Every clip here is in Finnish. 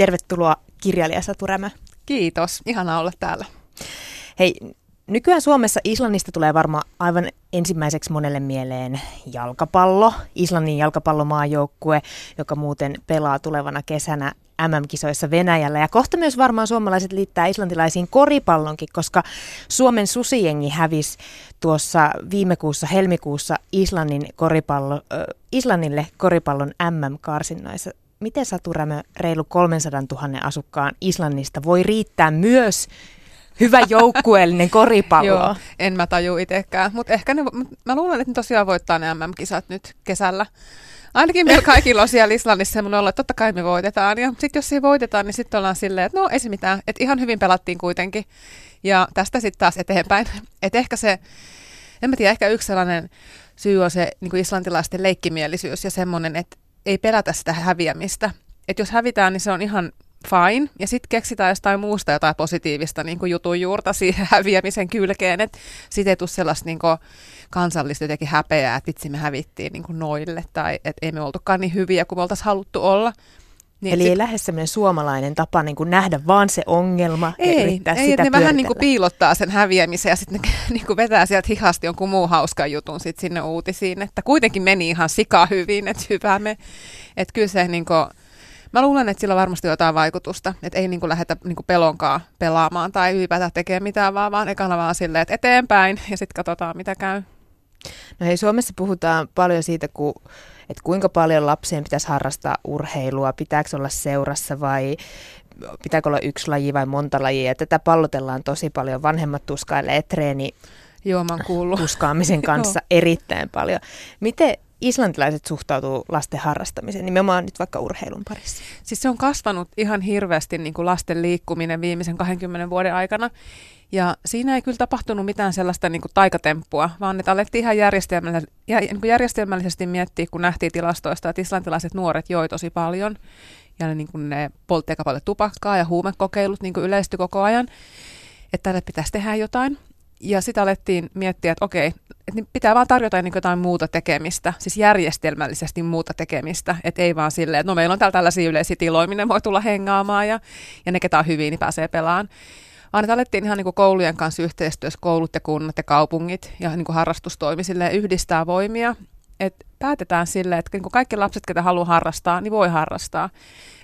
Tervetuloa kirjailija Satu Rämö. Kiitos, ihana olla täällä. Hei, nykyään Suomessa Islannista tulee varmaan aivan ensimmäiseksi monelle mieleen jalkapallo, Islannin jalkapallomaajoukkue, joka muuten pelaa tulevana kesänä MM-kisoissa Venäjällä. Ja kohta myös varmaan suomalaiset liittää islantilaisiin koripallonkin, koska Suomen susijengi hävisi tuossa viime kuussa, helmikuussa Islannin koripallo, äh, Islannille koripallon MM-karsinnoissa. Miten Satu Rämö, reilu 300 000 asukkaan Islannista voi riittää myös hyvä joukkueellinen koripallo. Joo, en mä taju itsekään, mutta ehkä ne, mä luulen, että ne tosiaan voittaa ne MM-kisat nyt kesällä. Ainakin meillä kaikilla on siellä Islannissa semmoinen olla, että totta kai me voitetaan. Ja sitten jos se voitetaan, niin sitten ollaan silleen, että no ei se mitään. Että ihan hyvin pelattiin kuitenkin. Ja tästä sitten taas eteenpäin. Että ehkä se, en mä tiedä, ehkä yksi sellainen syy on se niin kuin islantilaisten leikkimielisyys ja semmoinen, että ei pelätä sitä häviämistä. Että jos hävitään, niin se on ihan fine. Ja sitten keksitään jostain muusta jotain positiivista niin jutun juurta siihen häviämisen kylkeen, että sitten ei tule sellaista niin kansallista jotenkin häpeää, että vitsi me hävittiin niin kuin noille tai että ei me oltukaan niin hyviä kuin me oltaisiin haluttu olla. Niin Eli sit... ei lähde semmoinen suomalainen tapa niin kuin nähdä vaan se ongelma ei, ja yrittää ei, sitä ne vähän niin kuin piilottaa sen häviämisen ja sitten ne niin kuin vetää sieltä hihasti jonkun muu hauskan jutun sit sinne uutisiin, että kuitenkin meni ihan sika hyvin, että hyvä me, että kyllä se niin kuin, Mä luulen, että sillä on varmasti jotain vaikutusta, että ei niin kuin lähdetä niin kuin pelonkaan pelaamaan tai ylipäätään tekemään mitään, vaan, vaan ekana vaan silleen, että eteenpäin ja sitten katsotaan, mitä käy. No hei, Suomessa puhutaan paljon siitä, kun, että kuinka paljon lapsien pitäisi harrastaa urheilua, pitääkö olla seurassa vai pitääkö olla yksi laji vai monta lajia. Ja tätä pallotellaan tosi paljon. Vanhemmat tuskailee treeni Joo, mä tuskaamisen kanssa erittäin paljon. Miten islantilaiset suhtautuu lasten harrastamiseen, nimenomaan nyt vaikka urheilun parissa? Siis se on kasvanut ihan hirveästi niin kuin lasten liikkuminen viimeisen 20 vuoden aikana. Ja siinä ei kyllä tapahtunut mitään sellaista niin kuin taikatemppua, vaan että alettiin ihan järjestelmällisesti, niin järjestelmällisesti miettiä, kun nähtiin tilastoista, että islantilaiset nuoret joi tosi paljon. Ja ne, niin kuin ne poltti aika paljon tupakkaa ja huumekokeilut niin kuin yleistyi koko ajan, että tälle pitäisi tehdä jotain. Ja sitten alettiin miettiä, että okei, että niin pitää vaan tarjota niin jotain muuta tekemistä, siis järjestelmällisesti muuta tekemistä, että ei vaan silleen, että no meillä on täällä tällaisia yleisiä tiloja, minne voi tulla hengaamaan ja, ja ne, ketä on hyvin, niin pääsee pelaamaan. Vaan että alettiin ihan niin kuin koulujen kanssa yhteistyössä, koulut ja kunnat ja kaupungit ja niin kuin harrastustoimi yhdistää voimia, että päätetään sille, että niin kaikki lapset, ketä haluaa harrastaa, niin voi harrastaa.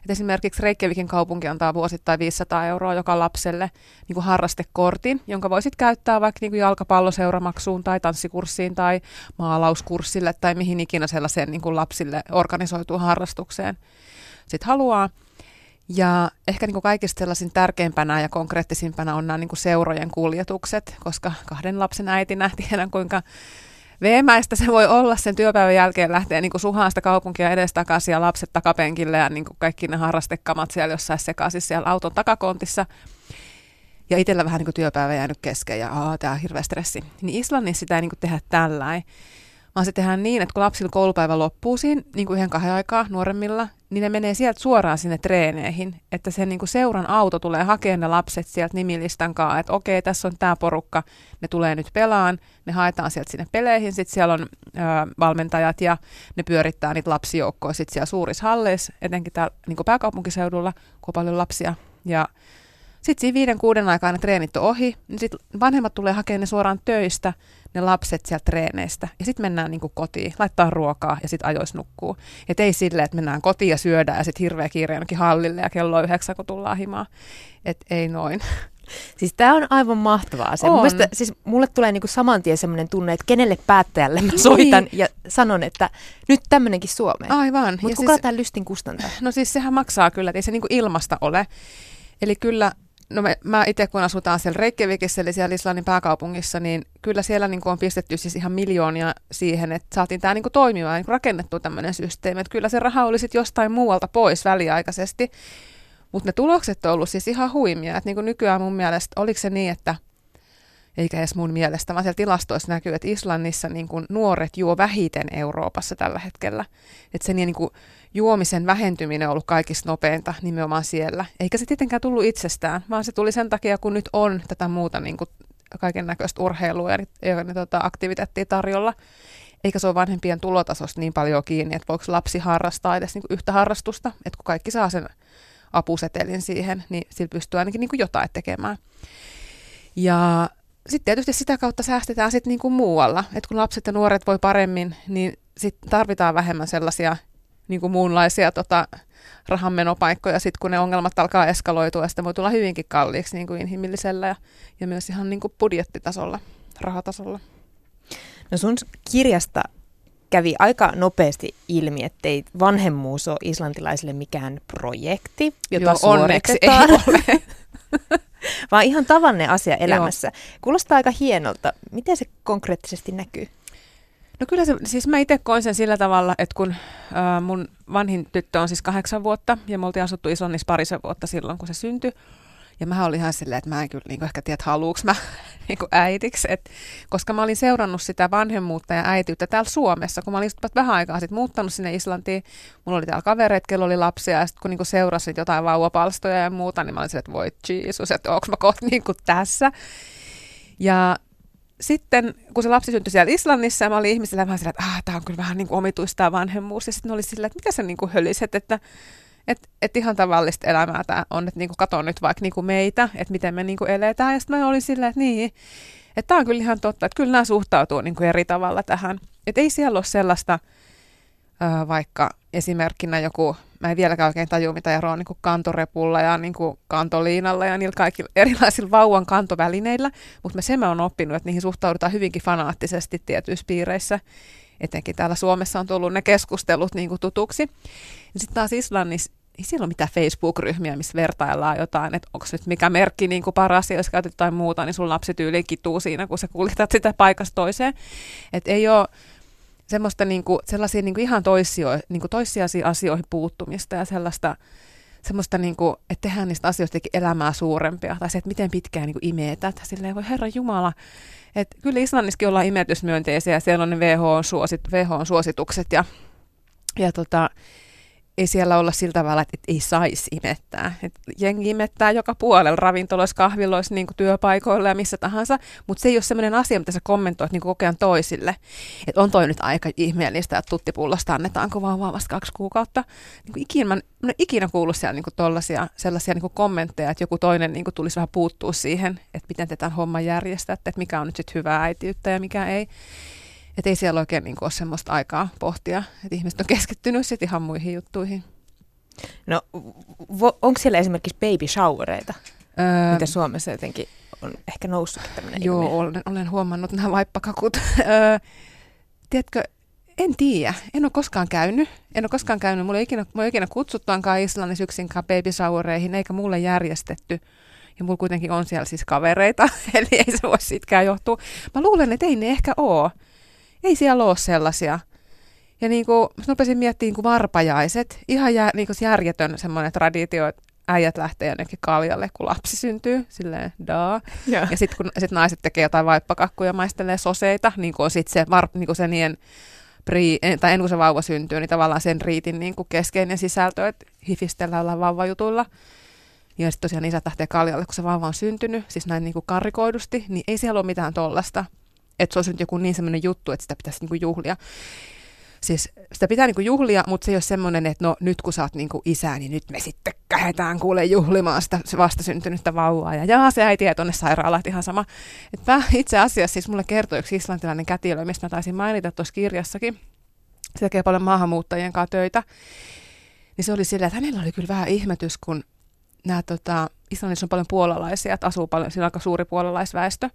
Et esimerkiksi Reykjavikin kaupunki antaa vuosittain 500 euroa joka lapselle niin kuin harrastekortin, jonka voisit käyttää vaikka niin kuin jalkapalloseuramaksuun tai tanssikurssiin tai maalauskurssille tai mihin ikinä sellaiseen niin kuin lapsille organisoituun harrastukseen sitten haluaa. Ja ehkä niin kuin kaikista sellaisin tärkeimpänä ja konkreettisimpänä on nämä niin kuin seurojen kuljetukset, koska kahden lapsen äitinä tiedän kuinka veemäistä se voi olla sen työpäivän jälkeen lähteä niin suhaan sitä kaupunkia edestakaisin ja lapset takapenkille ja niin kaikki ne harrastekamat siellä jossain sekaisin siellä auton takakontissa. Ja itsellä vähän niin työpäivä jäänyt kesken ja tämä on hirveä stressi. Niin Islannissa sitä ei niin tehdä tällainen vaan se tehdään niin, että kun lapsilla koulupäivä loppuu siinä niin kuin ihan kahden aikaa nuoremmilla, niin ne menee sieltä suoraan sinne treeneihin, että se niin kuin seuran auto tulee hakemaan ne lapset sieltä nimilistan kanssa, että okei, tässä on tämä porukka, ne tulee nyt pelaan, ne haetaan sieltä sinne peleihin, sitten siellä on ö, valmentajat ja ne pyörittää niitä lapsijoukkoja sitten siellä suurissa halleissa, etenkin täällä niin kuin pääkaupunkiseudulla, kun on paljon lapsia, ja sitten siinä viiden kuuden aikaa ne treenit on ohi, niin sitten vanhemmat tulee hakemaan ne suoraan töistä, ne lapset sieltä treeneistä. Ja sitten mennään niin kotiin, laittaa ruokaa ja sitten ajois nukkuu. Et ei silleen, että mennään kotiin ja syödään ja sitten hirveä kiire jonnekin hallille ja kello on yhdeksän, kun tullaan himaan. Et ei noin. Siis tämä on aivan mahtavaa. Se. On. Mielestä, siis mulle tulee niinku saman tien semmoinen tunne, että kenelle päättäjälle mä soitan niin. ja sanon, että nyt tämmöinenkin Suomeen. Aivan. Mutta kuka siis, tämän lystin kustantaa? No siis sehän maksaa kyllä, että ei se niinku ilmasta ole. Eli kyllä No me, mä itse kun asutaan siellä Reykjavikissa, eli siellä Islannin pääkaupungissa, niin kyllä siellä niin on pistetty siis ihan miljoonia siihen, että saatiin tämä niin toimimaan, niin rakennettu tämmöinen systeemi. Että kyllä se raha oli sitten jostain muualta pois väliaikaisesti, mutta ne tulokset on ollut siis ihan huimia. Että niin nykyään mun mielestä, oliko se niin, että eikä edes mun mielestä, vaan siellä tilastoissa näkyy, että Islannissa niin kuin nuoret juo vähiten Euroopassa tällä hetkellä. Että se niin kuin juomisen vähentyminen on ollut kaikista nopeinta nimenomaan siellä. Eikä se tietenkään tullut itsestään, vaan se tuli sen takia, kun nyt on tätä muuta niin kaiken näköistä urheilua ja, ja tota, aktiviteettia tarjolla. Eikä se ole vanhempien tulotasosta niin paljon kiinni, että voiko lapsi harrastaa edes niin yhtä harrastusta, että kun kaikki saa sen apusetelin siihen, niin sillä pystyy ainakin niin jotain tekemään. Ja sitten tietysti sitä kautta säästetään sitten niin kuin muualla. Että kun lapset ja nuoret voi paremmin, niin sitten tarvitaan vähemmän sellaisia niin kuin muunlaisia tota, rahanmenopaikkoja, sitten kun ne ongelmat alkaa eskaloitua, ja sitten voi tulla hyvinkin kalliiksi niin kuin inhimillisellä ja, ja myös ihan niin kuin budjettitasolla, rahatasolla. No sun kirjasta kävi aika nopeasti ilmi, ettei vanhemmuus ole islantilaisille mikään projekti, jota Joo, suoritetaan. ei ole. vaan ihan tavanne asia elämässä. Joo. Kuulostaa aika hienolta. Miten se konkreettisesti näkyy? No kyllä se, siis mä itse koin sen sillä tavalla, että kun äh, mun vanhin tyttö on siis kahdeksan vuotta ja me oltiin asuttu Islannissa parisen vuotta silloin, kun se syntyi. Ja mä olin ihan silleen, että mä en kyllä niin ehkä tiedä, haluuks mä niin äitiksi. Et, koska mä olin seurannut sitä vanhemmuutta ja äitiyttä täällä Suomessa, kun mä olin vähän aikaa sitten muuttanut sinne Islantiin. Mulla oli täällä kavereita, kello oli lapsia ja sitten kun niin seurasin jotain vauvapalstoja ja muuta, niin mä olin silleen, että voi Jeesus, että onko mä kohta niin tässä. Ja sitten kun se lapsi syntyi siellä Islannissa, ja mä olin ihmisillä vähän sillä, että ah, tämä on kyllä vähän niin kuin omituista vanhemmuus. Ja sitten oli sillä, että mitä sä niin kuin höliset, että et, et ihan tavallista elämää tämä on, että niinku katon nyt vaikka niinku meitä, että miten me niinku eletään. Ja sitten mä olin silleen, että niin, että tämä on kyllä ihan totta, että kyllä nämä suhtautuu niinku eri tavalla tähän. Että ei siellä ole sellaista, äh, vaikka esimerkkinä joku, mä en vieläkään oikein tajua mitä eroa on niin kantorepulla ja niin kuin kantoliinalla ja niillä kaikilla erilaisilla vauvan kantovälineillä, mutta sen mä oon oppinut, että niihin suhtaudutaan hyvinkin fanaattisesti tietyissä piireissä etenkin täällä Suomessa on tullut ne keskustelut niin kuin tutuksi. Sitten taas Islannissa ei siellä ole mitään Facebook-ryhmiä, missä vertaillaan jotain, että onko nyt mikä merkki niin kuin paras, jos käytät jotain muuta, niin sun lapsi tyyliin kituu siinä, kun sä kuljetat sitä paikasta toiseen. Että ei ole semmoista niin kuin, sellaisia niin kuin ihan toissio, niin kuin toissijaisiin asioihin puuttumista ja sellaista, semmoista, niin kuin, että tehdään niistä asioista elämää suurempia, tai se, että miten pitkään niin kuin imetät. Silleen voi Herra Jumala, et kyllä Islannissakin ollaan imetysmyönteisiä ja siellä on ne WHO-suosit, WHO-suositukset ja, ja tota, ei siellä olla sillä tavalla, että, ei saisi imettää. Et jengi imettää joka puolella, ravintoloissa, kahviloissa, niin kuin työpaikoilla ja missä tahansa, mutta se ei ole sellainen asia, mitä sä kommentoit niin koko ajan toisille. Että on toi nyt aika ihmeellistä, että tuttipullosta annetaanko vaan, vaan vasta kaksi kuukautta. Niin kuin ikinä, mä, mä en ikinä kuullut siellä niin kuin sellaisia niin kuin kommentteja, että joku toinen niin kuin tulisi vähän puuttua siihen, että miten te tämän homman järjestätte, että mikä on nyt sitten hyvää äitiyttä ja mikä ei. Että ei siellä oikein niin kuin, ole semmoista aikaa pohtia, että ihmiset on keskittynyt sitten ihan muihin juttuihin. No, vo, onko siellä esimerkiksi baby showereita? Öö, mitä Suomessa jotenkin on ehkä noussutkin tämmöinen Joo, olen, olen huomannut nämä vaippakakut. öö, tiedätkö, en tiedä. En ole koskaan käynyt. En ole koskaan käynyt. Mulla ei ikinä, mulla ei ikinä kutsuttuankaan Islannissa yksinkaan baby showereihin, eikä mulle järjestetty. Ja mulla kuitenkin on siellä siis kavereita, eli ei se voi siitäkään johtua. Mä luulen, että ei ne ehkä ole ei siellä ole sellaisia. Ja niin kuin, rupesin miettimään niin varpajaiset, ihan jär, niin kuin järjetön semmoinen traditio, että äijät lähtee jonnekin kaljalle, kun lapsi syntyy, silleen daa. Yeah. Ja sitten kun sit naiset tekee jotain vaippakakkuja, maistelee soseita, niin kuin on sitten se, var, niin kuin se niiden pri, tai ennen kuin se vauva syntyy, niin tavallaan sen riitin niin kuin keskeinen sisältö, että hifistellään ollaan vauvajutulla. Ja sitten tosiaan isät lähtee kaljalle, kun se vauva on syntynyt, siis näin niin kuin karrikoidusti, niin ei siellä ole mitään tollasta että se olisi nyt joku niin semmoinen juttu, että sitä pitäisi niinku juhlia. Siis sitä pitää niinku juhlia, mutta se ei ole semmoinen, että no nyt kun sä oot niinku isä, niin nyt me sitten kähetään kuule juhlimaan sitä vastasyntynyttä vauvaa. Ja jaa, se äiti tuonne sairaalaan, ihan sama. Et mä itse asiassa siis mulle kertoi yksi islantilainen kätilö, mistä mä taisin mainita tuossa kirjassakin. Se tekee paljon maahanmuuttajien kanssa töitä. Niin se oli silleen, että hänellä oli kyllä vähän ihmetys, kun nämä tota, Islannissa on paljon puolalaisia, että asuu paljon, siinä on aika suuri puolalaisväestö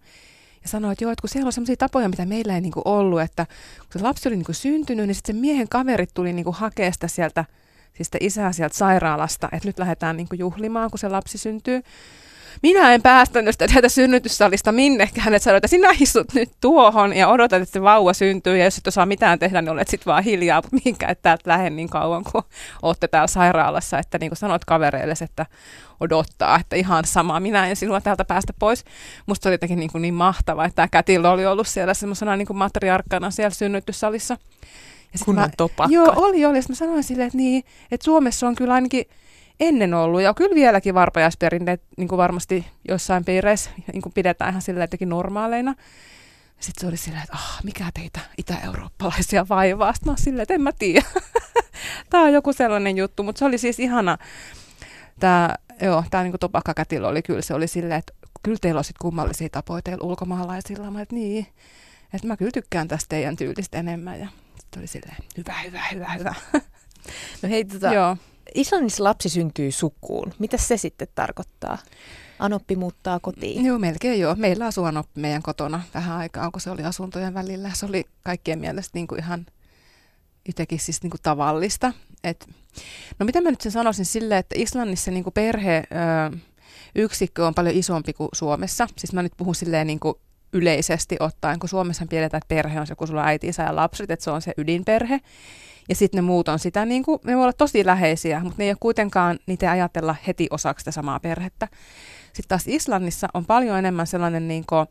ja sanoi, että joo, että kun siellä on sellaisia tapoja, mitä meillä ei niin kuin ollut, että kun se lapsi oli niin kuin syntynyt, niin sitten se miehen kaverit tuli niin kuin hakea sitä sieltä, siis sitä isää sieltä sairaalasta, että nyt lähdetään niin kuin juhlimaan, kun se lapsi syntyy. Minä en päästänyt sitä tätä synnytyssalista minnekään, että sanoin, että sinä istut nyt tuohon ja odotat, että se vauva syntyy, ja jos et osaa mitään tehdä, niin olet sitten vaan hiljaa, mutta minkä et täältä lähde niin kauan, kun olette täällä sairaalassa, että niin kuin sanot kavereille, että odottaa, että ihan sama, minä en sinua täältä päästä pois. Musta oli jotenkin niin, kuin niin mahtavaa, että tämä kätilö oli ollut siellä semmoisena niin kuin matriarkkana siellä synnytyssalissa. Ja Kunnon mä, topakka. Joo, oli, oli. Sitten mä sanoin silleen, että, niin, että Suomessa on kyllä ainakin ennen ollut, ja kyllä vieläkin varpajaisperinteet niin kuin varmasti jossain piireissä niin kuin pidetään ihan sillä jotenkin normaaleina. Sitten se oli silleen, että ah, mikä teitä itä-eurooppalaisia vaivaa. Sitten mä silleen, että en mä tiedä. Tämä on joku sellainen juttu, mutta se oli siis ihana tämä joo, tämä niin topakkakätilö oli kyllä, se oli silleen, että kyllä teillä on sitten kummallisia tapoja teillä ulkomaalaisilla. Mä että niin, että mä kyllä tykkään tästä teidän tyylistä enemmän. Ja sitten oli silleen, hyvä, hyvä, hyvä, hyvä. No hei, tota, Joo. Islannissa lapsi syntyy sukuun. Mitä se sitten tarkoittaa? Anoppi muuttaa kotiin. Joo, melkein joo. Meillä asuu Anoppi meidän kotona vähän aikaa, kun se oli asuntojen välillä. Se oli kaikkien mielestä niin kuin ihan itsekin siis niin kuin tavallista. Et, no mitä mä nyt sen sanoisin silleen, että Islannissa niin kuin perhe... Ö, yksikkö on paljon isompi kuin Suomessa. Siis mä nyt puhun silleen niin kuin yleisesti ottaen, kun Suomessa pidetään, että perhe on se, kun sulla on äiti, isä ja lapset, että se on se ydinperhe. Ja sitten ne muut on sitä, niin kuin, ne voi olla tosi läheisiä, mutta ne ei ole kuitenkaan, niitä ajatella heti osaksi sitä samaa perhettä. Sitten taas Islannissa on paljon enemmän sellainen niin kuin,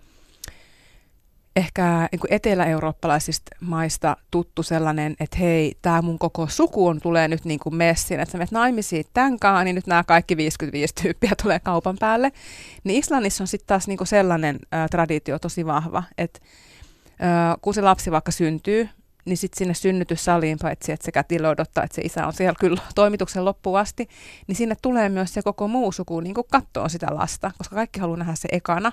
ehkä niin kuin etelä-eurooppalaisista maista tuttu sellainen, että hei, tämä mun koko suku on, tulee nyt niin kuin messin, että sä menet naimisiin tämän kanssa, niin nyt nämä kaikki 55 tyyppiä tulee kaupan päälle. Niin Islannissa on sitten taas niin kuin sellainen ää, traditio tosi vahva, että ää, kun se lapsi vaikka syntyy, niin sitten sinne synnytyssaliin, paitsi että sekä Tilo odottaa, että se isä on siellä kyllä toimituksen loppuun asti, niin sinne tulee myös se koko muu suku niin katsoa sitä lasta, koska kaikki haluaa nähdä se ekana.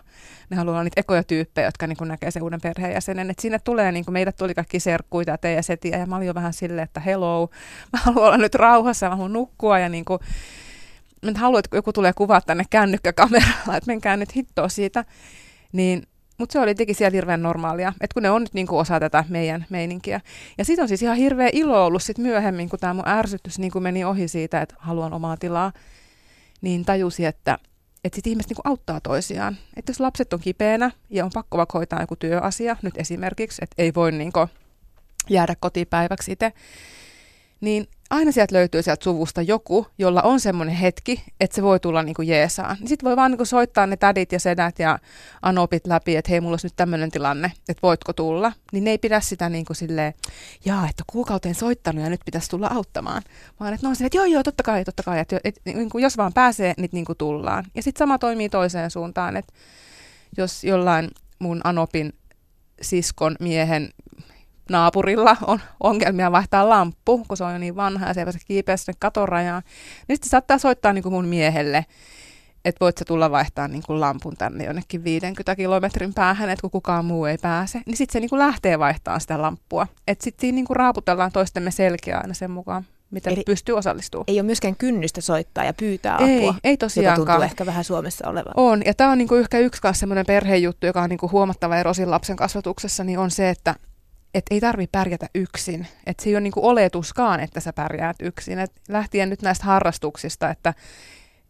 Ne haluaa niitä ekoja tyyppejä, jotka niin näkee sen uuden perheenjäsenen. Et sinne tulee, niin meidät tuli kaikki serkkuita, te ja setiä, ja mä olin jo vähän silleen, että hello, mä haluan olla nyt rauhassa, mä haluan nukkua, ja niin kuin, mä haluan, että joku tulee kuvaa tänne kännykkäkameralla, että menkää nyt hittoa siitä. Niin mutta se oli teki siellä hirveän normaalia, että kun ne on nyt niinku osa tätä meidän meininkiä. Ja sitten on siis ihan hirveä ilo ollut sit myöhemmin, kun tämä mun ärsytys niinku meni ohi siitä, että haluan omaa tilaa, niin tajusi, että että sitten ihmiset niinku auttaa toisiaan. Että jos lapset on kipeänä ja on pakko vaikka hoitaa joku työasia, nyt esimerkiksi, että ei voi niinku jäädä kotipäiväksi itse, niin aina sieltä löytyy sieltä suvusta joku, jolla on semmoinen hetki, että se voi tulla niinku jeesaan. Niin sitten voi vaan niinku soittaa ne tädit ja sedät ja anopit läpi, että hei, mulla olisi nyt tämmöinen tilanne, että voitko tulla. Niin ne ei pidä sitä niinku silleen, jaa, että kuukauteen soittanut ja nyt pitäisi tulla auttamaan. Vaan että no on se, että joo, joo, totta kai, totta kai. Että et, niinku, jos vaan pääsee, niin niinku tullaan. Ja sitten sama toimii toiseen suuntaan, että jos jollain mun anopin siskon miehen naapurilla on ongelmia vaihtaa lamppu, kun se on jo niin vanha ja se ei pääse kiipeä sinne katorajaan, niin sitten saattaa soittaa niin kuin mun miehelle, että voit sä tulla vaihtaa niin kuin lampun tänne jonnekin 50 kilometrin päähän, että kun kukaan muu ei pääse, niin sitten se niin kuin lähtee vaihtamaan sitä lamppua. Että sitten siinä niin kuin raaputellaan toistemme selkeä aina sen mukaan, miten Eli pystyy osallistumaan. Ei ole myöskään kynnystä soittaa ja pyytää apua, ei, ei tosiaankaan. joka tuntuu ehkä vähän Suomessa olevan. On, ja tämä on niinku ehkä yksi kanssa semmoinen perhejuttu, joka on niinku huomattava ero lapsen kasvatuksessa, niin on se, että että ei tarvi pärjätä yksin. Että se ei ole niinku oletuskaan, että sä pärjäät yksin. Et lähtien nyt näistä harrastuksista, että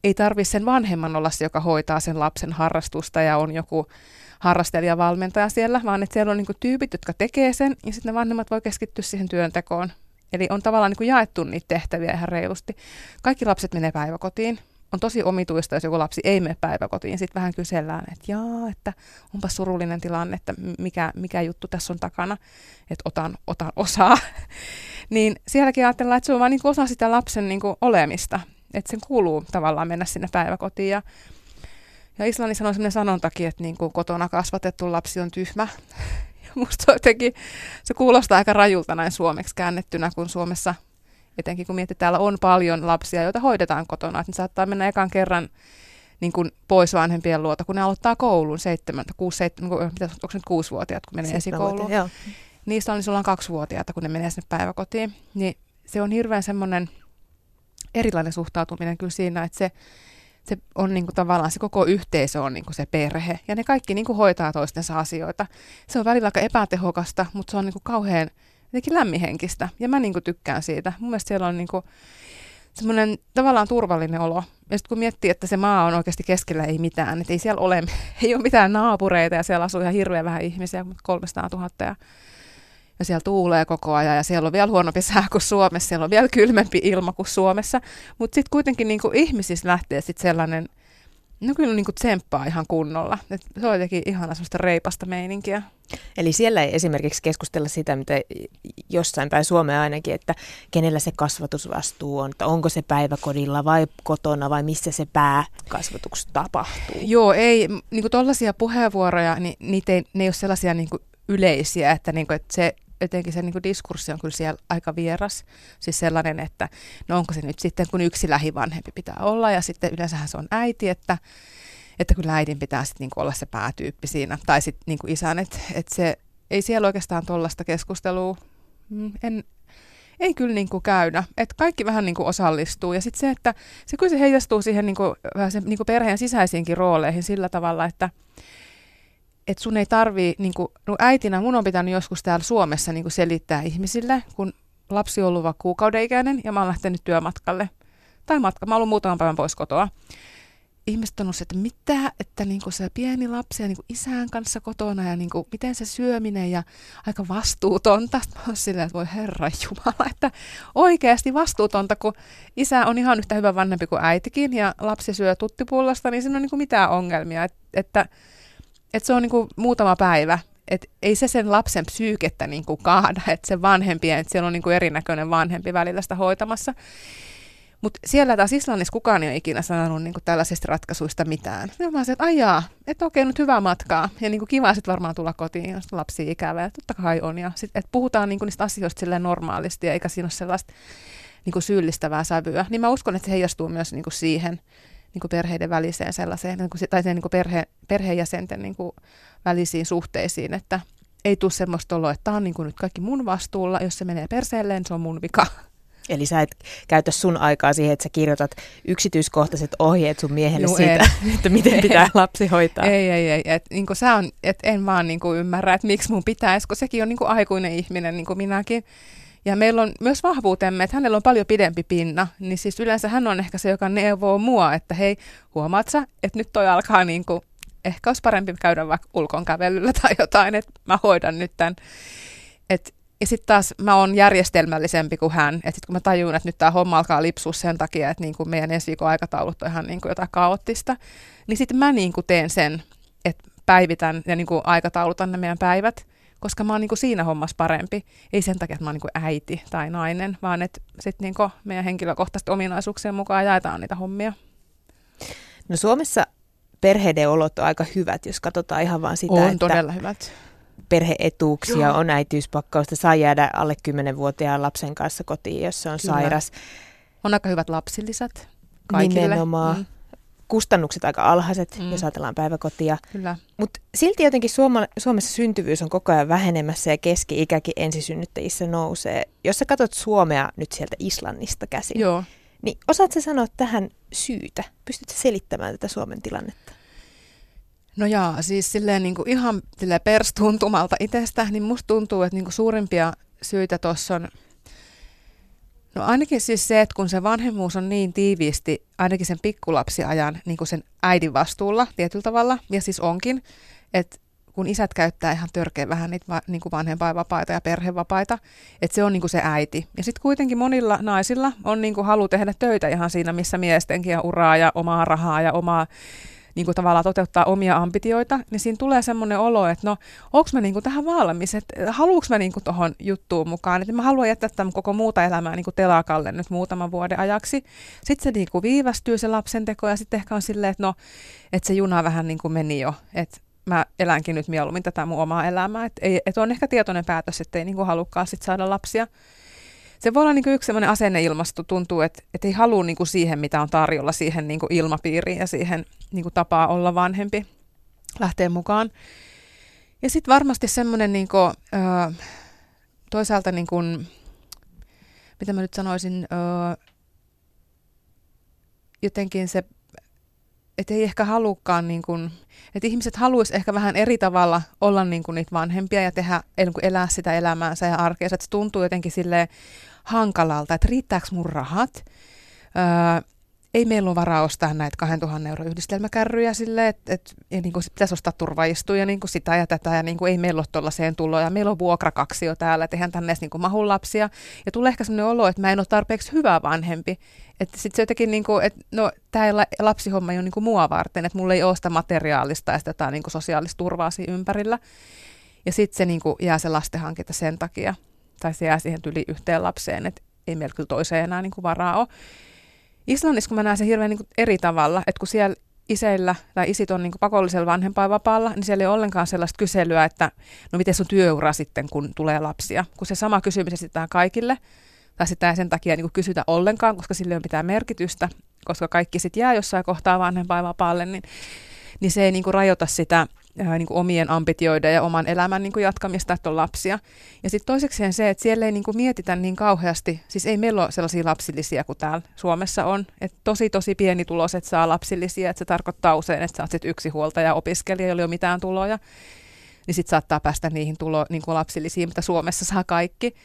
ei tarvi sen vanhemman olla se, joka hoitaa sen lapsen harrastusta ja on joku harrastelijavalmentaja siellä, vaan että siellä on niinku tyypit, jotka tekee sen ja sitten ne vanhemmat voi keskittyä siihen työntekoon. Eli on tavallaan niinku jaettu niitä tehtäviä ihan reilusti. Kaikki lapset menee päiväkotiin, on tosi omituista, jos joku lapsi ei mene päiväkotiin. Sitten vähän kysellään, että jaa, että onpa surullinen tilanne, että mikä, mikä juttu tässä on takana, että otan, otan osaa. niin sielläkin ajatellaan, että se on vain niin osa sitä lapsen niin kuin olemista, että sen kuuluu tavallaan mennä sinne päiväkotiin. Ja, ja Islannissa on sellainen sanontakin, että niin kuin kotona kasvatettu lapsi on tyhmä. Musta jotenkin, se kuulostaa aika rajulta näin suomeksi käännettynä, kun Suomessa etenkin kun miettii, että täällä on paljon lapsia, joita hoidetaan kotona, että ne saattaa mennä ekan kerran niin kuin pois vanhempien luota, kun ne aloittaa koulun, seitsemän, kuusi, seitsemän, onko se nyt kuusivuotiaat, kun menee esikouluun. Niistä on, niin sulla on kaksivuotiaita, kun ne menee sinne päiväkotiin. Niin se on hirveän semmoinen erilainen suhtautuminen kyllä siinä, että se, se on niin kuin tavallaan se koko yhteisö on niin kuin se perhe. Ja ne kaikki niin kuin hoitaa toistensa asioita. Se on välillä aika epätehokasta, mutta se on niin kuin kauhean jotenkin lämmihenkistä. Ja mä niinku tykkään siitä. Mun mielestä siellä on niinku semmoinen tavallaan turvallinen olo. Ja sitten kun miettii, että se maa on oikeasti keskellä ei mitään, että ei siellä ole, ei ole mitään naapureita ja siellä asuu ihan hirveän vähän ihmisiä, 300 000 ja, ja siellä tuulee koko ajan ja siellä on vielä huonompi sää kuin Suomessa, siellä on vielä kylmempi ilma kuin Suomessa, mutta sitten kuitenkin niin ihmisissä lähtee sitten sellainen No kyllä niin kuin tsemppaa ihan kunnolla. Et se on jotenkin ihana semmoista reipasta meininkiä. Eli siellä ei esimerkiksi keskustella sitä, mitä jossain päin Suomea ainakin, että kenellä se kasvatusvastuu on, että onko se päiväkodilla vai kotona vai missä se pääkasvatus tapahtuu. Joo, ei, niin kuin tollaisia puheenvuoroja, niin niitä ei, ne ei ole sellaisia niin kuin yleisiä, että, niin kuin, että se jotenkin se niin kuin diskurssi on kyllä siellä aika vieras. Siis sellainen, että no onko se nyt sitten, kun yksi lähivanhempi pitää olla ja sitten yleensähän se on äiti, että, että kyllä äidin pitää sitten niin olla se päätyyppi siinä. Tai sitten niin kuin isän, että, että se ei siellä oikeastaan tuollaista keskustelua, mm, en, ei kyllä niin kuin käydä. Että kaikki vähän niin kuin osallistuu. Ja sitten se, että se kyllä se heijastuu siihen niin kuin, se, niin kuin perheen sisäisiinkin rooleihin sillä tavalla, että et sun ei tarvii, niin kuin, no äitinä mun on pitänyt joskus täällä Suomessa niin kuin selittää ihmisille, kun lapsi on ollut vaikka kuukauden ikäinen ja mä oon lähtenyt työmatkalle. Tai matka, mä oon ollut muutaman päivän pois kotoa ihmiset on että mitä, että niin kuin se pieni lapsi ja niin kuin isän kanssa kotona ja niin kuin, miten se syöminen ja aika vastuutonta. Mä oon silleen, että voi herra jumala, että oikeasti vastuutonta, kun isä on ihan yhtä hyvä vanhempi kuin äitikin ja lapsi syö tuttipullasta, niin siinä on niin kuin mitään ongelmia. Et, että, että se on niin kuin muutama päivä, et ei se sen lapsen psyykettä niin kuin kaada, että se vanhempi, että siellä on niin kuin erinäköinen vanhempi välillä sitä hoitamassa. Mutta siellä taas Islannissa kukaan ei ole ikinä sanonut niinku tällaisista ratkaisuista mitään. Ja mä että ajaa, että okei, nyt hyvää matkaa. Ja niinku kiva sitten varmaan tulla kotiin, jos lapsi ikävä. Ja totta kai on. Ja sit, et puhutaan niinku niistä asioista normaalisti, ja eikä siinä ole sellaista niinku syyllistävää sävyä. Niin mä uskon, että se heijastuu myös niinku siihen niinku perheiden väliseen sellaiseen, niinku, tai sen niinku perhe, perheenjäsenten niinku välisiin suhteisiin, että ei tule semmoista oloa, että tämä on niinku nyt kaikki mun vastuulla, jos se menee perseelleen, se on mun vika. Eli sä et käytä sun aikaa siihen, että sä kirjoitat yksityiskohtaiset ohjeet sun miehelle Juu, siitä, en. että miten pitää lapsi hoitaa. Ei, ei, ei. Et, niin sä on, et en vaan niin ymmärrä, että miksi mun pitäisi, kun sekin on niin aikuinen ihminen, niin kuin minäkin. Ja meillä on myös vahvuutemme, että hänellä on paljon pidempi pinna, niin siis yleensä hän on ehkä se, joka neuvoo mua, että hei, huomaat sä, että nyt toi alkaa niin kuin, ehkä olisi parempi käydä vaikka ulkon kävelyllä tai jotain, että mä hoidan nyt tämän. Että ja sitten taas mä oon järjestelmällisempi kuin hän. Että kun mä tajun, että nyt tämä homma alkaa lipsua sen takia, että niin kuin meidän ensi viikon aikataulut on ihan niin kuin jotain kaoottista, niin sitten mä niin kuin teen sen, että päivitän ja niin kuin aikataulutan ne meidän päivät, koska mä oon niin kuin siinä hommassa parempi. Ei sen takia, että mä oon niin kuin äiti tai nainen, vaan että sitten niin kuin meidän henkilökohtaisten ominaisuuksien mukaan jaetaan niitä hommia. No Suomessa perheiden olot on aika hyvät, jos katsotaan ihan vaan sitä, on että todella hyvät perheetuuksia, Joo. on äitiyspakkausta, saa jäädä alle 10-vuotiaan lapsen kanssa kotiin, jos se on Kyllä. sairas. On aika hyvät lapsillisat kaikille. Nimenomaan. Mm. Kustannukset aika alhaiset, mm. jos ajatellaan päiväkotia. Mutta silti jotenkin Suoma, Suomessa syntyvyys on koko ajan vähenemässä ja keski-ikäkin ensisynnyttäjissä nousee. Jos sä katsot Suomea nyt sieltä Islannista käsin, Joo. niin osaatko sanoa tähän syytä? Pystytkö selittämään tätä Suomen tilannetta? No jaa, siis silleen niin kuin ihan silleen perstuntumalta itsestä, niin musta tuntuu, että niin kuin suurimpia syitä tuossa on, no ainakin siis se, että kun se vanhemmuus on niin tiiviisti, ainakin sen pikkulapsiajan niin kuin sen äidin vastuulla tietyllä tavalla, ja siis onkin, että kun isät käyttää ihan törkeä vähän niitä niin kuin vanhempainvapaita ja perhevapaita, että se on niin kuin se äiti. Ja sitten kuitenkin monilla naisilla on niin kuin halu tehdä töitä ihan siinä, missä miestenkin ja uraa ja omaa rahaa ja omaa niin kuin tavallaan toteuttaa omia ambitioita, niin siinä tulee semmoinen olo, että no, onko mä niin kuin tähän valmis, että haluanko mä niin kuin tuohon juttuun mukaan, että mä haluan jättää tämän koko muuta elämää niin kuin telakalle nyt muutaman vuoden ajaksi. Sitten se niin kuin viivästyy se lapsen teko ja sitten ehkä on silleen, että no, että se juna vähän niin kuin meni jo, että mä elänkin nyt mieluummin tätä mun omaa elämää, että, että on ehkä tietoinen päätös, että ei niin kuin halukkaan sit saada lapsia se voi olla niin kuin yksi sellainen asenneilmasto, tuntuu, että, että ei halua niin kuin siihen, mitä on tarjolla, siihen niin kuin ilmapiiriin ja siihen niin kuin tapaa olla vanhempi, lähteä mukaan. Ja sitten varmasti semmoinen niin kuin, ö, toisaalta, niin kuin, mitä mä nyt sanoisin, ö, jotenkin se, että ei ehkä halukkaan, niin kuin, että ihmiset haluaisi ehkä vähän eri tavalla olla niin kuin niitä vanhempia ja tehdä, elää sitä elämäänsä ja arkeensa. Että se tuntuu jotenkin silleen hankalalta, että riittääkö mun rahat. Öö, ei meillä ole varaa ostaa näitä 2000 euro yhdistelmäkärryjä sille, että et, ja niin kuin pitäisi ostaa turvaistuja niin kuin sitä ja tätä, ja niin kuin ei meillä ole tuollaiseen tuloja. Meillä on vuokrakaksio täällä, että eihän tänne edes niin mahun lapsia. Ja tulee ehkä sellainen olo, että mä en ole tarpeeksi hyvä vanhempi. Että sitten se jotenkin, niin kuin, että no tämä lapsihomma ei ole niin kuin mua varten, että mulla ei ole sitä materiaalista ja sitä niin kuin sosiaalista turvaa siinä ympärillä. Ja sitten se niin kuin jää se lastenhankinta sen takia tai se jää siihen yli yhteen lapseen, että ei meillä kyllä toiseen enää niin kuin varaa ole. Islannissa, kun mä näen sen hirveän niin kuin eri tavalla, että kun siellä iseillä tai isit on niin kuin pakollisella vanhempainvapaalla, niin siellä ei ole ollenkaan sellaista kyselyä, että no miten sun työura sitten, kun tulee lapsia. Kun se sama kysymys esitetään kaikille, tai sitä ei sen takia niin kuin kysytä ollenkaan, koska sille on pitää merkitystä, koska kaikki sitten jää jossain kohtaa vanhempainvapaalle, niin, niin se ei niin kuin rajoita sitä ää, niin kuin omien ambitioiden ja oman elämän niin kuin jatkamista, että on lapsia. Ja sitten toisekseen se, että siellä ei niin kuin mietitä niin kauheasti, siis ei meillä ole sellaisia lapsillisia kuin täällä Suomessa on, että tosi tosi pienituloiset saa lapsillisia, että se tarkoittaa usein, että sä oot sitten yksi huoltaja opiskelija, jolla ei ole mitään tuloja, niin sitten saattaa päästä niihin tulo, niin kuin lapsillisiin, mitä Suomessa saa kaikki.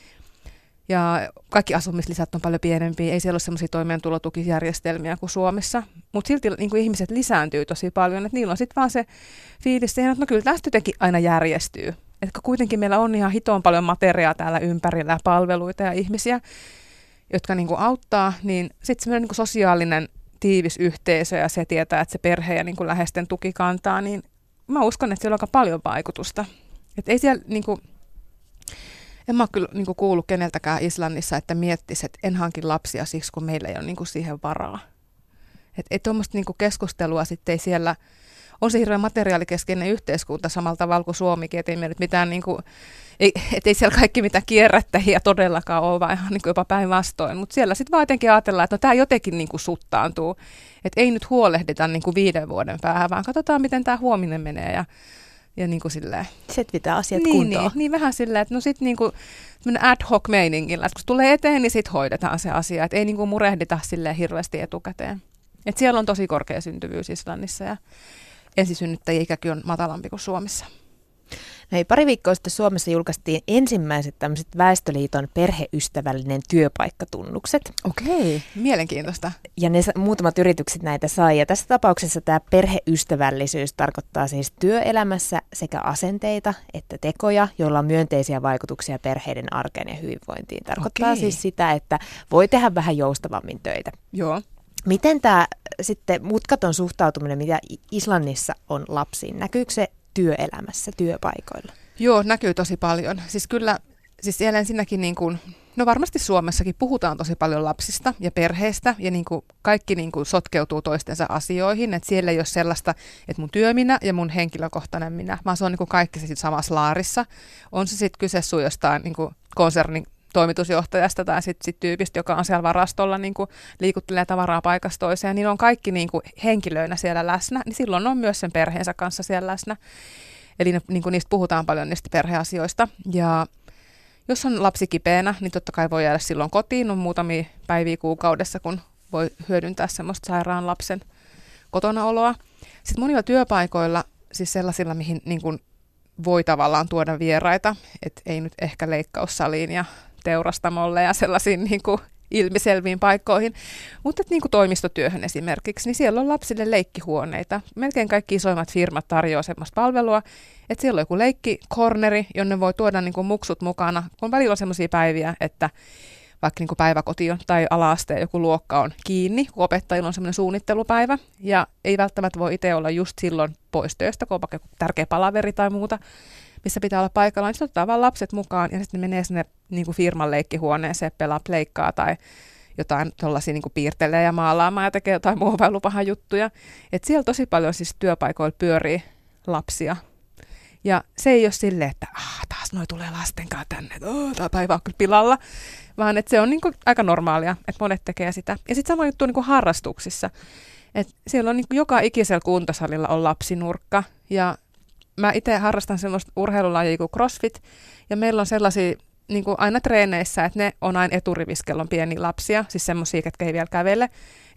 Ja kaikki asumislisät on paljon pienempiä, ei siellä ole semmoisia toimeentulotukijärjestelmiä kuin Suomessa. Mutta silti niin kuin ihmiset lisääntyy tosi paljon, että niillä on sitten vaan se fiilis että no kyllä tästä jotenkin aina järjestyy. Että kuitenkin meillä on ihan hitoon paljon materiaa täällä ympärillä, palveluita ja ihmisiä, jotka niin kuin auttaa, niin sitten semmoinen niin sosiaalinen tiivis yhteisö ja se tietää, että se perhe ja niin kuin läheisten tuki kantaa, niin mä uskon, että siellä on aika paljon vaikutusta. Että ei siellä niin kuin, en mä ole kyllä niin kuullut keneltäkään Islannissa, että miettisi, että en hankin lapsia siksi, kun meillä ei ole niin siihen varaa. Että et tuommoista niin keskustelua sitten ei siellä, on se hirveän materiaalikeskeinen yhteiskunta samalla tavalla kuin Suomikin, että ei meillä mitään niin kuin, ei, et ei siellä kaikki mitä kierrättäjiä todellakaan ole, vaan ihan niin jopa päinvastoin. Mutta siellä sitten vaan jotenkin ajatellaan, että no tämä jotenkin niin kuin suttaantuu. Että ei nyt huolehdita niin kuin viiden vuoden päähän, vaan katsotaan, miten tämä huominen menee. Ja ja niin kuin silleen. Setvitään asiat niin, kuntoon. Niin, niin vähän silleen, että no sit niin kuin ad hoc meiningillä, että kun tulee eteen, niin sit hoidetaan se asia, että ei niin kuin murehdita silleen hirveästi etukäteen. Et siellä on tosi korkea syntyvyys Islannissa ja ensisynnyttäjien ikäkin on matalampi kuin Suomessa. Hei, pari viikkoa sitten Suomessa julkaistiin ensimmäiset tämmöiset Väestöliiton perheystävällinen työpaikkatunnukset. Okei, mielenkiintoista. Ja ne muutamat yritykset näitä sai. Ja tässä tapauksessa tämä perheystävällisyys tarkoittaa siis työelämässä sekä asenteita että tekoja, joilla on myönteisiä vaikutuksia perheiden arkeen ja hyvinvointiin. Tarkoittaa Okei. siis sitä, että voi tehdä vähän joustavammin töitä. Joo. Miten tämä sitten mutkaton suhtautuminen, mitä Islannissa on lapsiin, näkyykö se työelämässä, työpaikoilla? Joo, näkyy tosi paljon. Siis kyllä, siis siellä ensinnäkin niin kuin, no varmasti Suomessakin puhutaan tosi paljon lapsista ja perheestä ja niin kuin kaikki niin kuin sotkeutuu toistensa asioihin, että siellä ei ole sellaista, että mun työminä ja mun henkilökohtainen minä, vaan se on niin kuin kaikki se samassa laarissa. On se sitten kyse sun jostain niin kuin konsernin toimitusjohtajasta tai sitten sit tyypistä, joka on siellä varastolla niin kuin liikuttelee tavaraa paikasta toiseen, niin on kaikki niin kuin henkilöinä siellä läsnä, niin silloin on myös sen perheensä kanssa siellä läsnä. Eli ne, niin kuin niistä puhutaan paljon niistä perheasioista. Ja jos on lapsi kipeänä, niin totta kai voi jäädä silloin kotiin, on muutamia päiviä kuukaudessa, kun voi hyödyntää semmoista sairaan lapsen kotonaoloa. Sitten monilla työpaikoilla, siis sellaisilla, mihin niin kuin voi tavallaan tuoda vieraita, että ei nyt ehkä leikkaussaliin ja teurastamolle ja sellaisiin niin kuin ilmiselviin paikkoihin, mutta niin kuin toimistotyöhön esimerkiksi, niin siellä on lapsille leikkihuoneita. Melkein kaikki isoimmat firmat tarjoavat sellaista palvelua, että siellä on joku leikkikorneri, jonne voi tuoda niin kuin muksut mukana, kun välillä on sellaisia päiviä, että vaikka niin kuin päiväkoti tai alaasteen joku luokka on kiinni, kun opettajilla on semmoinen suunnittelupäivä, ja ei välttämättä voi itse olla just silloin pois töistä, kun on vaikka tärkeä palaveri tai muuta, missä pitää olla paikalla, niin sitten otetaan vaan lapset mukaan ja sitten ne menee sinne niin kuin firman leikkihuoneeseen, pelaa pleikkaa tai jotain tuollaisia niin piirtelee ja maalaamaan ja tekee jotain muovailupahan juttuja. Et siellä tosi paljon siis työpaikoilla pyörii lapsia. Ja se ei ole silleen, että ah, taas noi tulee lasten kanssa tänne, että oh, tämä päivä on kyllä pilalla, vaan että se on niin kuin aika normaalia, että monet tekee sitä. Ja sitten sama juttu niin kuin harrastuksissa. Et siellä on niin joka ikisellä kuntosalilla on lapsinurkka ja mä itse harrastan semmoista urheilulajia kuin CrossFit, ja meillä on sellaisia niin kuin aina treeneissä, että ne on aina eturiviskellä on pieniä lapsia, siis semmoisia, ketkä ei vielä kävele.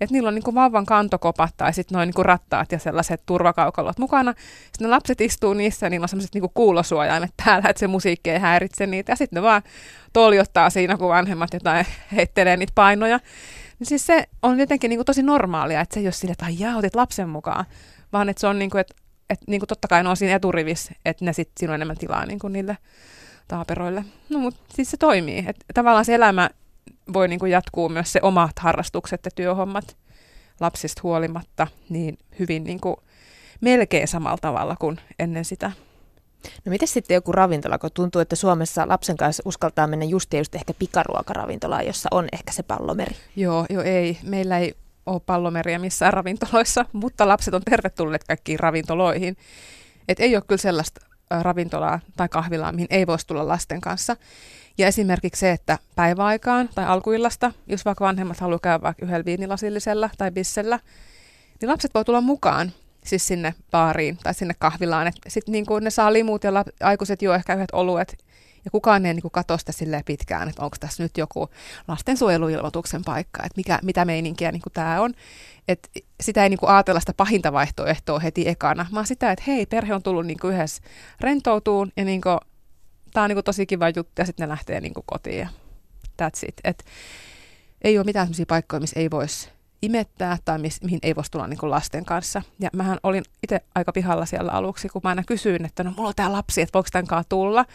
Että niillä on niin kuin vauvan kantokopat tai sitten noin niin rattaat ja sellaiset turvakaukalot mukana. Sitten ne lapset istuu niissä ja niillä on sellaiset niin kuulosuojaimet täällä, että se musiikki ei häiritse niitä. Ja sitten ne vaan toljottaa siinä, kun vanhemmat jotain heittelee niitä painoja. Niin siis se on jotenkin niin kuin tosi normaalia, että se ei ole sille, että jaa, otit lapsen mukaan, vaan että se on niin kuin, että että niin kuin totta kai ne on siinä eturivissä, että ne sitten siinä on enemmän tilaa niin kuin niille taaperoille. No mutta siis se toimii. Että tavallaan se elämä voi niin kuin jatkuu myös se omat harrastukset ja työhommat lapsista huolimatta niin hyvin niin kuin melkein samalla tavalla kuin ennen sitä. No miten sitten joku ravintola, kun tuntuu, että Suomessa lapsen kanssa uskaltaa mennä just ja just ehkä pikaruokaravintolaan, jossa on ehkä se pallomeri? Joo, joo ei. Meillä ei ole pallomeriä missään ravintoloissa, mutta lapset on tervetulleet kaikkiin ravintoloihin. Et ei ole kyllä sellaista ravintolaa tai kahvilaa, mihin ei voisi tulla lasten kanssa. Ja esimerkiksi se, että päiväaikaan tai alkuillasta, jos vaikka vanhemmat haluaa käydä vaikka yhdellä viinilasillisella tai bissellä, niin lapset voi tulla mukaan siis sinne baariin tai sinne kahvilaan. Sitten niin ne saa limut ja lap- aikuiset juo ehkä yhdet oluet ja kukaan ei niin katso sitä silleen pitkään, että onko tässä nyt joku lastensuojeluilmoituksen paikka, että mikä, mitä meininkiä niin tämä on. Et sitä ei niin ajatella sitä pahinta vaihtoehtoa heti ekana, vaan sitä, että hei, perhe on tullut niin yhdessä rentoutuun ja niin tämä on niin tosi kiva juttu ja sitten ne lähtee niin kotiin ja that's it. Et ei ole mitään sellaisia paikkoja, missä ei voisi imettää tai mis, mihin ei voisi tulla niin kuin lasten kanssa. Ja mähän olin itse aika pihalla siellä aluksi, kun mä aina kysyin, että no mulla on tää lapsi, että voiko tämän tulla.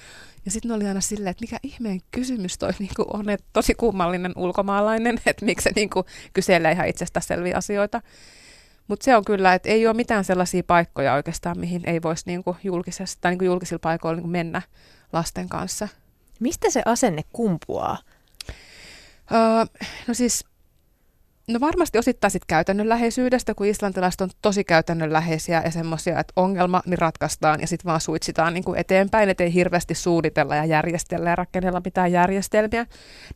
Ja sitten oli aina silleen, että mikä ihmeen kysymys toi niin kuin on, että tosi kummallinen ulkomaalainen, että miksi se niin kuin kyselee ihan itsestä selviä asioita. Mutta se on kyllä, että ei ole mitään sellaisia paikkoja oikeastaan, mihin ei voisi niin kuin julkisessa, tai niin kuin julkisilla paikoilla niin kuin mennä lasten kanssa. Mistä se asenne kumpuaa? Öö, no siis No varmasti osittain sitten käytännönläheisyydestä, kun islantilaiset on tosi käytännönläheisiä ja semmoisia, että ongelma niin ratkaistaan ja sitten vaan suitsitaan niin kuin eteenpäin, ettei hirveästi suunnitella ja järjestellä ja rakennella mitään järjestelmiä.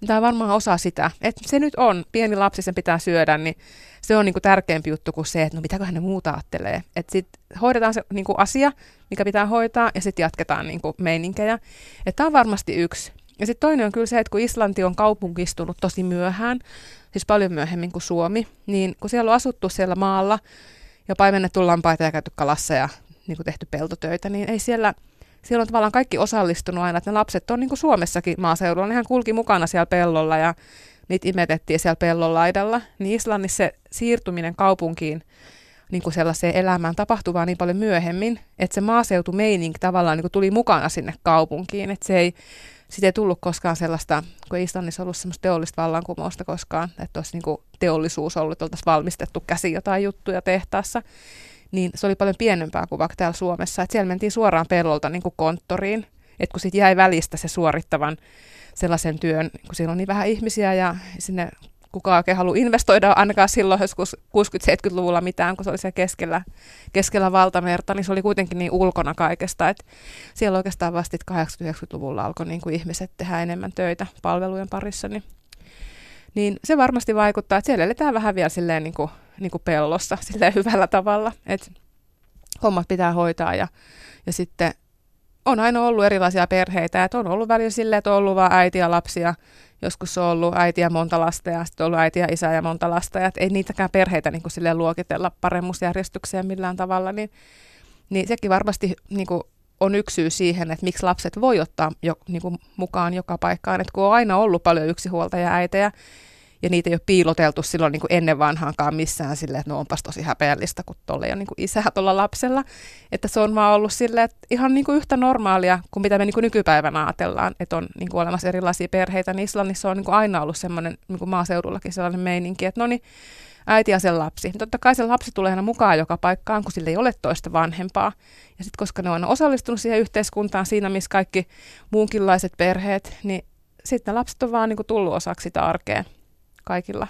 Tämä on varmaan osa sitä, että se nyt on, pieni lapsi sen pitää syödä, niin se on niin kuin tärkeämpi juttu kuin se, että no mitäkö hän muuta ajattelee. Että sitten hoidetaan se niin kuin asia, mikä pitää hoitaa ja sitten jatketaan niin kuin meininkejä. Tämä on varmasti yksi. Ja sitten toinen on kyllä se, että kun Islanti on kaupunkistunut tosi myöhään, siis paljon myöhemmin kuin Suomi, niin kun siellä on asuttu siellä maalla ja paimennettu lampaita ja käyty kalassa ja niin kuin tehty peltotöitä, niin ei siellä, siellä on tavallaan kaikki osallistunut aina, että ne lapset on niin kuin Suomessakin maaseudulla, nehän kulki mukana siellä pellolla ja niitä imetettiin siellä pellon laidalla, niin Islannissa se siirtyminen kaupunkiin niin kuin sellaiseen elämään tapahtui vaan niin paljon myöhemmin, että se maaseutumeininki tavallaan niin kuin tuli mukana sinne kaupunkiin, että se ei, sitten ei tullut koskaan sellaista, kun Islannissa ollut semmoista teollista vallankumousta koskaan, että olisi niin teollisuus ollut, että oltaisiin valmistettu käsi jotain juttuja tehtaassa, niin se oli paljon pienempää kuin vaikka täällä Suomessa. Että siellä mentiin suoraan pellolta niin kuin konttoriin, että kun sitten jäi välistä se suorittavan sellaisen työn, kun siellä on niin vähän ihmisiä ja sinne kukaan oikein halua investoida ainakaan silloin joskus 60-70-luvulla mitään, kun se oli siellä keskellä, keskellä valtamerta, niin se oli kuitenkin niin ulkona kaikesta, että siellä oikeastaan vasta 80-90-luvulla alkoi niin kuin ihmiset tehdä enemmän töitä palvelujen parissa, niin, niin se varmasti vaikuttaa, että siellä eletään vähän vielä silleen niin kuin, niin kuin pellossa silleen hyvällä tavalla, että hommat pitää hoitaa ja, ja sitten on aina ollut erilaisia perheitä, että on ollut välillä silleen, että on ollut vain äiti ja lapsia, joskus on ollut äiti ja monta lasta ja sitten on ollut äiti ja isä ja monta lasta. Ja ei niitäkään perheitä niin kuin luokitella paremmuusjärjestykseen millään tavalla, niin, niin sekin varmasti niin kuin on yksi syy siihen, että miksi lapset voi ottaa jo, niin kuin mukaan joka paikkaan. Että kun on aina ollut paljon yksinhuoltaja äitejä, ja niitä ei ole piiloteltu silloin niin kuin ennen vanhaankaan missään silleen, että no onpas tosi häpeällistä, kun tuolla on niin kuin isä tuolla lapsella. Että se on vaan ollut silleen, että ihan niin kuin yhtä normaalia kuin mitä me niin kuin nykypäivänä ajatellaan, että on niin kuin olemassa erilaisia perheitä, niin Islannissa on niin kuin aina ollut semmoinen niin kuin maaseudullakin sellainen meininki, että no niin, äiti ja sen lapsi. Totta kai se lapsi tulee aina mukaan joka paikkaan, kun sillä ei ole toista vanhempaa. Ja sitten koska ne on osallistunut siihen yhteiskuntaan siinä, missä kaikki muunkinlaiset perheet, niin sitten lapset on vaan niin kuin tullut osaksi sitä arkea kaikilla.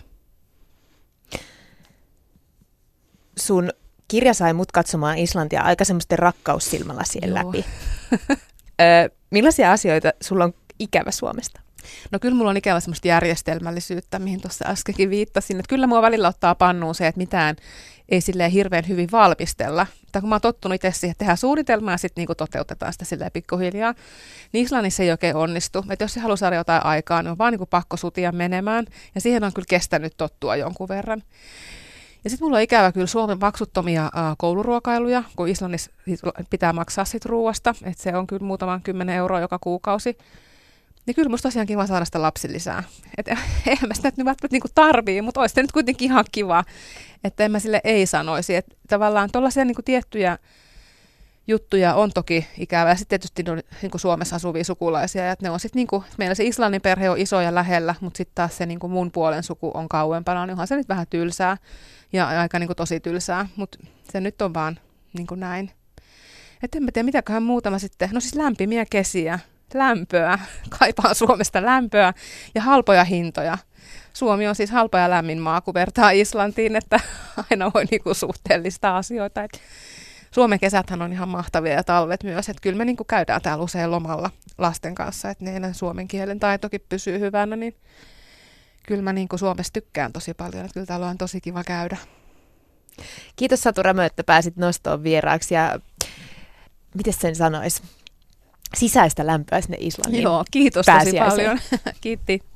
Sun kirja sai mut katsomaan Islantia aika semmoisten rakkaussilmällä siellä läpi. Ö, millaisia asioita sulla on ikävä Suomesta? No kyllä mulla on ikävä semmoista järjestelmällisyyttä, mihin tuossa äskenkin viittasin. Että kyllä mua välillä ottaa pannuun se, että mitään ei silleen hirveän hyvin valmistella. Tai kun mä oon tottunut itse siihen, että tehdään suunnitelmaa ja sitten niinku toteutetaan sitä silleen pikkuhiljaa, niin Islannissa ei oikein onnistu. Että jos se haluaa saada jotain aikaa, niin on vaan niinku pakko sutia menemään. Ja siihen on kyllä kestänyt tottua jonkun verran. Ja sitten mulla on ikävä kyllä Suomen maksuttomia ä, kouluruokailuja, kun Islannissa pitää maksaa sit ruuasta. Että se on kyllä muutaman kymmenen euroa joka kuukausi. Niin kyllä musta tosiaan kiva saada sitä lapsilisää. Että eihän mä sitä nyt välttämättä niinku tarvii, mutta olisi nyt kuitenkin ihan kiva, että en mä sille ei sanoisi. Että tavallaan tuollaisia niinku tiettyjä juttuja on toki ikävää. Ja sitten tietysti on niin Suomessa asuvia sukulaisia. Ja ne on sit, niin kuin, meillä se Islannin perhe on iso ja lähellä, mutta sitten taas se niin kuin mun puolen suku on kauempana. Niin onhan se nyt vähän tylsää ja aika niin kuin tosi tylsää, mutta se nyt on vaan niin kuin näin. Että en mä tiedä, mitäköhän muutama sitten, no siis lämpimiä kesiä, lämpöä, kaipaan Suomesta lämpöä ja halpoja hintoja. Suomi on siis halpa ja lämmin maa, kun vertaa Islantiin, että aina voi niinku suhteellista asioita. Et Suomen kesäthän on ihan mahtavia ja talvet myös, että kyllä me niinku käydään täällä usein lomalla lasten kanssa, että ne suomen kielen taitokin pysyy hyvänä, niin kyllä mä niinku Suomessa tykkään tosi paljon, että kyllä täällä on tosi kiva käydä. Kiitos Satu Rämö, että pääsit nostoon vieraaksi ja miten sen sanoisi? Sisäistä lämpöä sinne Islantiin. Joo, kiitos tosi paljon. Kiitti.